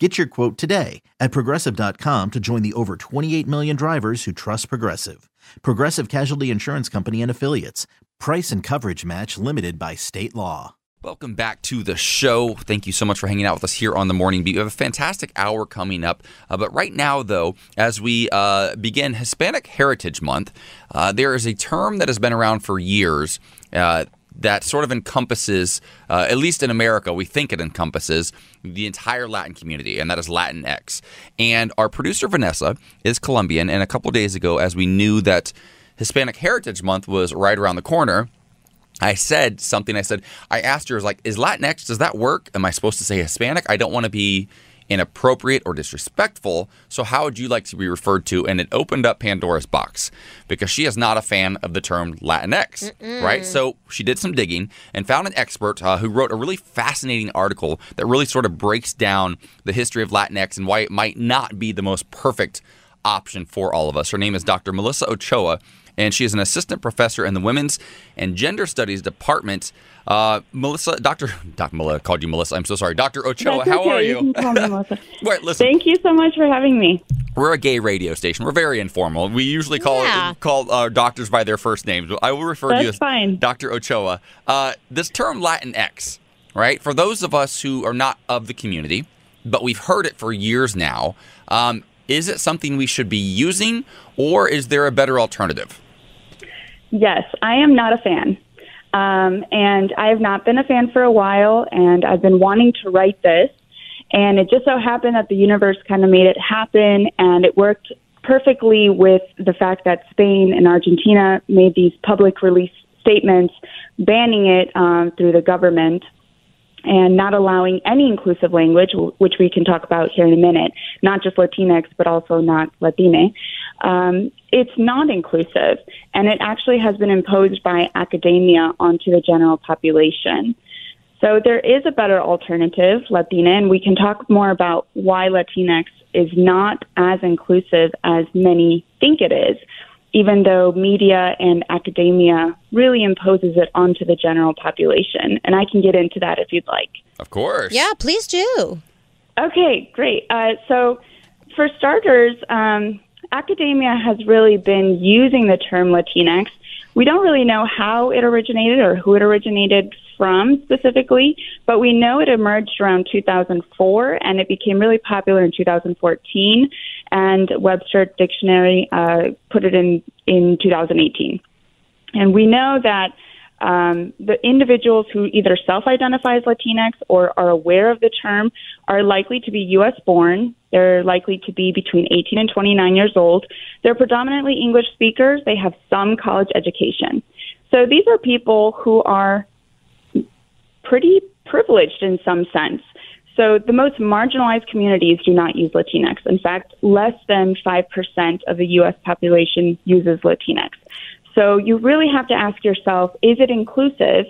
Get your quote today at progressive.com to join the over 28 million drivers who trust Progressive. Progressive Casualty Insurance Company and Affiliates. Price and coverage match limited by state law. Welcome back to the show. Thank you so much for hanging out with us here on the Morning Beat. We have a fantastic hour coming up. Uh, but right now, though, as we uh, begin Hispanic Heritage Month, uh, there is a term that has been around for years uh, that sort of encompasses, uh, at least in America, we think it encompasses the entire Latin community, and that is Latinx. And our producer, Vanessa, is Colombian. And a couple days ago, as we knew that Hispanic Heritage Month was right around the corner, I said something. I said, I asked her, I was like, is Latinx, does that work? Am I supposed to say Hispanic? I don't want to be inappropriate or disrespectful. So, how would you like to be referred to? And it opened up Pandora's box because she is not a fan of the term Latinx, Mm-mm. right? So, she did some digging and found an expert uh, who wrote a really fascinating article that really sort of breaks down the history of Latinx and why it might not be the most perfect option for all of us. Her name is Dr. Melissa Ochoa and she is an assistant professor in the Women's and Gender Studies Department. Uh, Melissa, Dr. Dr. Melissa called you Melissa. I'm so sorry. Dr. Ochoa, That's how okay. are you? You can Melissa. Wait, listen. Thank you so much for having me. We're a gay radio station. We're very informal. We usually call Yeah. call our doctors by their first names. I will refer to you as fine. Dr. Ochoa. Uh, this term Latinx, right? For those of us who are not of the community, but we've heard it for years now, um, is it something we should be using, or is there a better alternative? Yes, I am not a fan. Um, and I have not been a fan for a while, and I've been wanting to write this. And it just so happened that the universe kind of made it happen, and it worked perfectly with the fact that Spain and Argentina made these public release statements banning it um, through the government and not allowing any inclusive language, which we can talk about here in a minute, not just Latinx, but also not Latine. Um, it's not inclusive, and it actually has been imposed by academia onto the general population. So there is a better alternative, Latine, and we can talk more about why Latinx is not as inclusive as many think it is, even though media and academia really imposes it onto the general population. And I can get into that if you'd like. Of course. Yeah, please do. Okay, great. Uh, so, for starters, um, academia has really been using the term Latinx. We don't really know how it originated or who it originated from specifically, but we know it emerged around 2004 and it became really popular in 2014. And Webster Dictionary uh, put it in in 2018. And we know that um, the individuals who either self identify as Latinx or are aware of the term are likely to be U.S. born. They're likely to be between 18 and 29 years old. They're predominantly English speakers. They have some college education. So these are people who are pretty privileged in some sense. So the most marginalized communities do not use Latinx. In fact, less than 5% of the U.S. population uses Latinx. So you really have to ask yourself, is it inclusive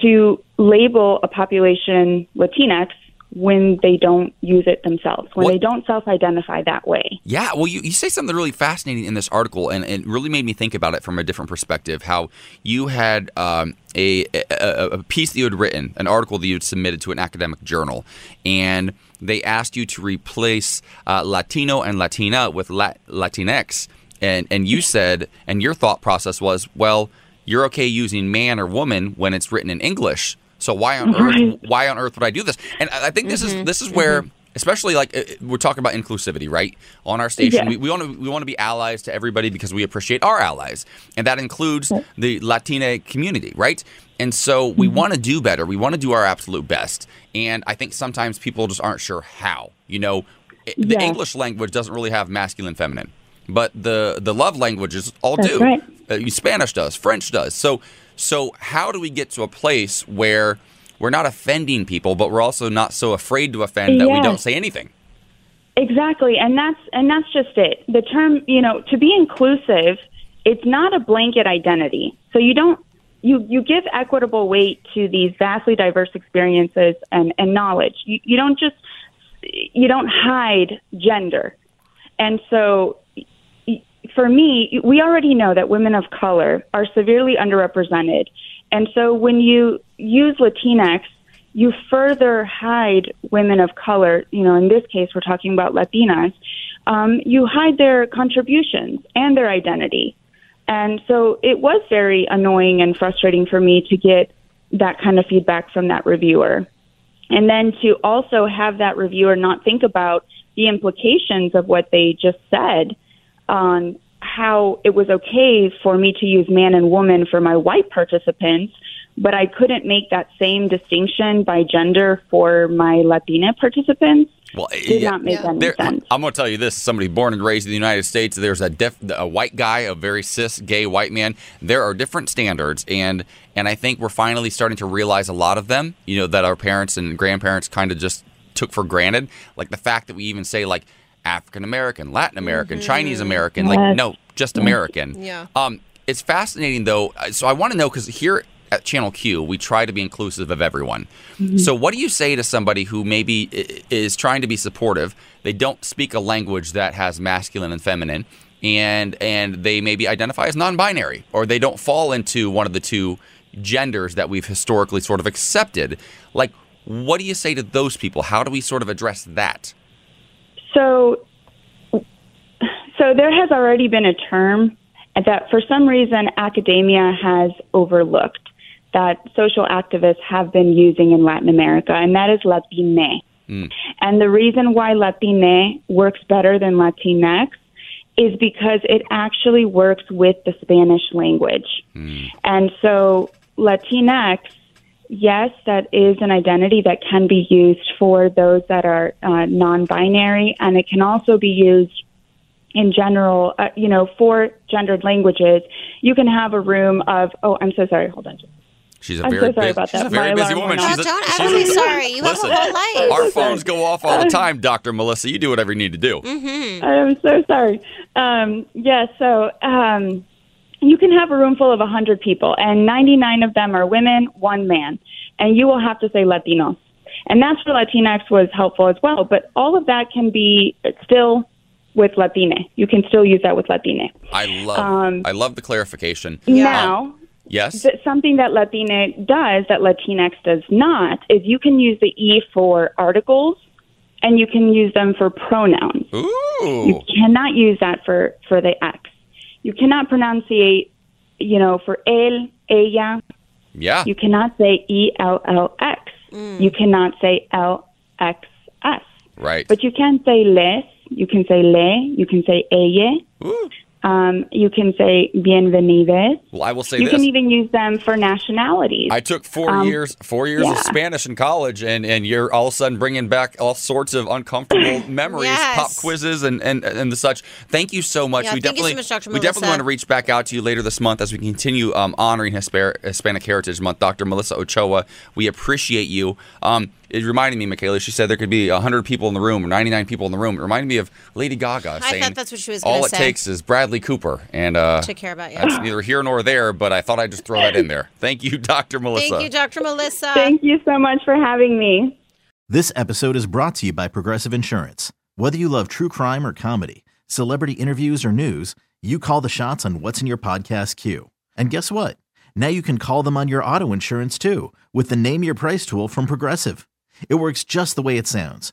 to label a population Latinx when they don't use it themselves, when What- they don't self identify that way? Yeah, well, you, you say something really fascinating in this article, and it really made me think about it from a different perspective. How you had um, a, a, a piece that you had written, an article that you had submitted to an academic journal, and they asked you to replace uh, Latino and Latina with Lat- Latinx, and and you said, and your thought process was, well, you're okay using man or woman when it's written in English. So why on Right. earth why on earth would I do this? And I think this is this is where especially like uh, we're talking about inclusivity, right? On our station, Yes. we, we want to we want to be allies to everybody because we appreciate our allies, and that includes the Latina community, right? And so we want to do better. We want to do our absolute best, and I think sometimes people just aren't sure how. You know, the. English language doesn't really have masculine, feminine, but the the love languages all That's do. right. Uh, Spanish does, French does. So so how do we get to a place where we're not offending people, but we're also not so afraid to offend that we don't say anything? Exactly, and that's and that's just it. The term, you know, to be inclusive it's not a blanket identity. So you don't you you give equitable weight to these vastly diverse experiences and, and knowledge. You, you don't just you don't hide gender. And so for me, we already know that women of color are severely underrepresented. And so when you use Latinx, you further hide women of color. You know, in this case, we're talking about Latinas. Um, you hide their contributions and their identity. And so it was very annoying and frustrating for me to get that kind of feedback from that reviewer. And then to also have that reviewer not think about the implications of what they just said on how it was okay for me to use man and woman for my white participants, but I couldn't make that same distinction by gender for my Latina participants. Well, did yeah, not make yeah. any there, sense. I'm going to tell you this: somebody born and raised in the United States, there's a def, a white guy, a very cis gay white man. There are different standards, and and I think we're finally starting to realize a lot of them. You know that our parents and grandparents kind of just took for granted, like the fact that we even say like African American, Latin American, mm-hmm. Chinese American, yes. like no, just American. Yeah. Um, it's fascinating though. So I want to know because here at Channel Q, we try to be inclusive of everyone. Mm-hmm. So, what do you say to somebody who maybe is trying to be supportive? They don't speak a language that has masculine and feminine, and and they maybe identify as non-binary, or they don't fall into one of the two genders that we've historically sort of accepted. Like, what do you say to those people? How do we sort of address that? So, so there has already been a term that for some reason academia has overlooked that social activists have been using in Latin America, and that is Latine. Mm. And the reason why Latine works better than Latinx is because it actually works with the Spanish language. Mm. And so Latinx, yes, that is an identity that can be used for those that are uh, non binary, and it can also be used in general, uh, you know, for gendered languages. You can have a room of, oh, I'm so sorry, hold on. She's a I'm very, so busy, she's a very busy woman. She's a, don't ever be sorry. You listen, have a whole life. Our phones go off all the time, Dr. Melissa. You do whatever you need to do. Mm-hmm. I'm so sorry. Um, yeah, so um, you can have a room full of 100 people, and 99 of them are women, one man. And you will have to say Latinos. And that's where Latinx was helpful as well. But all of that can be still with Latine. You can still use that with Latine. I love um, I love the clarification. Now, um, Yes. Th- something that Latine does that Latinx does not is you can use the E for articles and you can use them for pronouns. Ooh. You cannot use that for, for the X. You cannot pronunciate, you know, for él, ella. Yeah. You cannot say E L L X. Mm. You cannot say L X S. Right. But you can say les, you can say le, you can say ella. Ooh. Um, you can say bienvenidos. Well, I will say you this. can even use them for nationalities. I took four um, years, four years yeah. of Spanish in college, and, and you're all of a sudden bringing back all sorts of uncomfortable memories, yes. pop quizzes, and, and and the such. Thank you so much. Yeah, we definitely, so much, we definitely want to reach back out to you later this month as we continue um, honoring Hispanic Heritage Month. Dr. Melissa Ochoa, we appreciate you. Um, it reminded me, Michaela. She said there could be 100 people in the room or 99 people in the room. It reminded me of Lady Gaga I saying, thought that's what she was All it say. takes is Bradley Cooper. And uh, to care about you. That's neither here nor there, but I thought I'd just throw that in there. Thank you, Dr. Melissa. Thank you, Dr. Melissa. Thank you so much for having me. This episode is brought to you by Progressive Insurance. Whether you love true crime or comedy, celebrity interviews or news, you call the shots on what's in your podcast queue. And guess what? Now you can call them on your auto insurance too with the Name Your Price tool from Progressive. It works just the way it sounds.